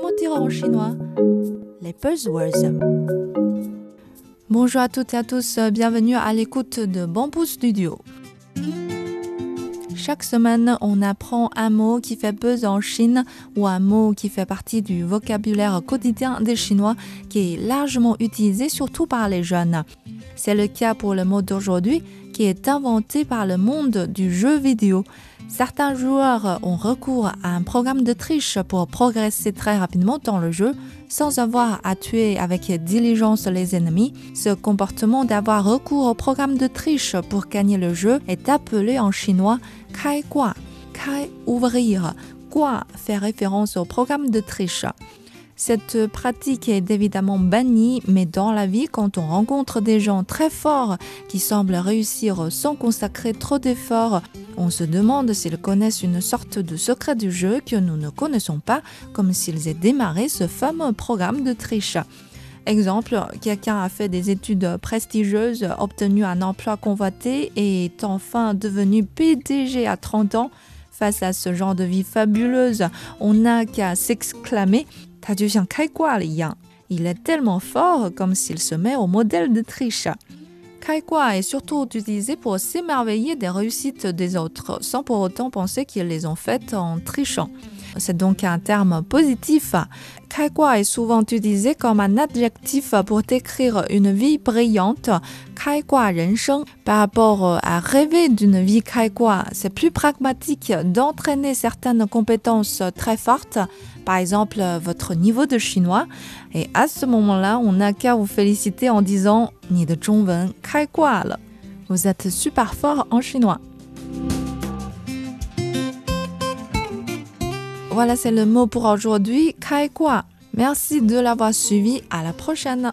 Comment dire en chinois Les buzzwords. Bonjour à toutes et à tous, bienvenue à l'écoute de Bamboo Studio. Chaque semaine, on apprend un mot qui fait buzz en Chine ou un mot qui fait partie du vocabulaire quotidien des Chinois qui est largement utilisé surtout par les jeunes. C'est le cas pour le mot d'aujourd'hui est inventé par le monde du jeu vidéo. Certains joueurs ont recours à un programme de triche pour progresser très rapidement dans le jeu sans avoir à tuer avec diligence les ennemis. Ce comportement d'avoir recours au programme de triche pour gagner le jeu est appelé en chinois kai gua, kai ouvrir, gua fait référence au programme de triche. Cette pratique est évidemment bannie, mais dans la vie, quand on rencontre des gens très forts qui semblent réussir sans consacrer trop d'efforts, on se demande s'ils connaissent une sorte de secret du jeu que nous ne connaissons pas, comme s'ils aient démarré ce fameux programme de triche. Exemple, quelqu'un a fait des études prestigieuses, obtenu un emploi convoité et est enfin devenu PDG à 30 ans. Face à ce genre de vie fabuleuse, on n'a qu'à s'exclamer il est tellement fort comme s'il se met au modèle de triche. Kaikwa est surtout utilisé pour s'émerveiller des réussites des autres, sans pour autant penser qu'ils les ont faites en trichant. C'est donc un terme positif. Kaikwa est souvent utilisé comme un adjectif pour décrire une vie brillante. Kaikwa Rensheng, par rapport à rêver d'une vie Kaikwa, c'est plus pragmatique d'entraîner certaines compétences très fortes, par exemple votre niveau de chinois. Et à ce moment-là, on n'a qu'à vous féliciter en disant Ni de Zhongwen Kaikwa Vous êtes super fort en chinois. Voilà, c'est le mot pour aujourd'hui, kai. Merci de l'avoir suivi. À la prochaine.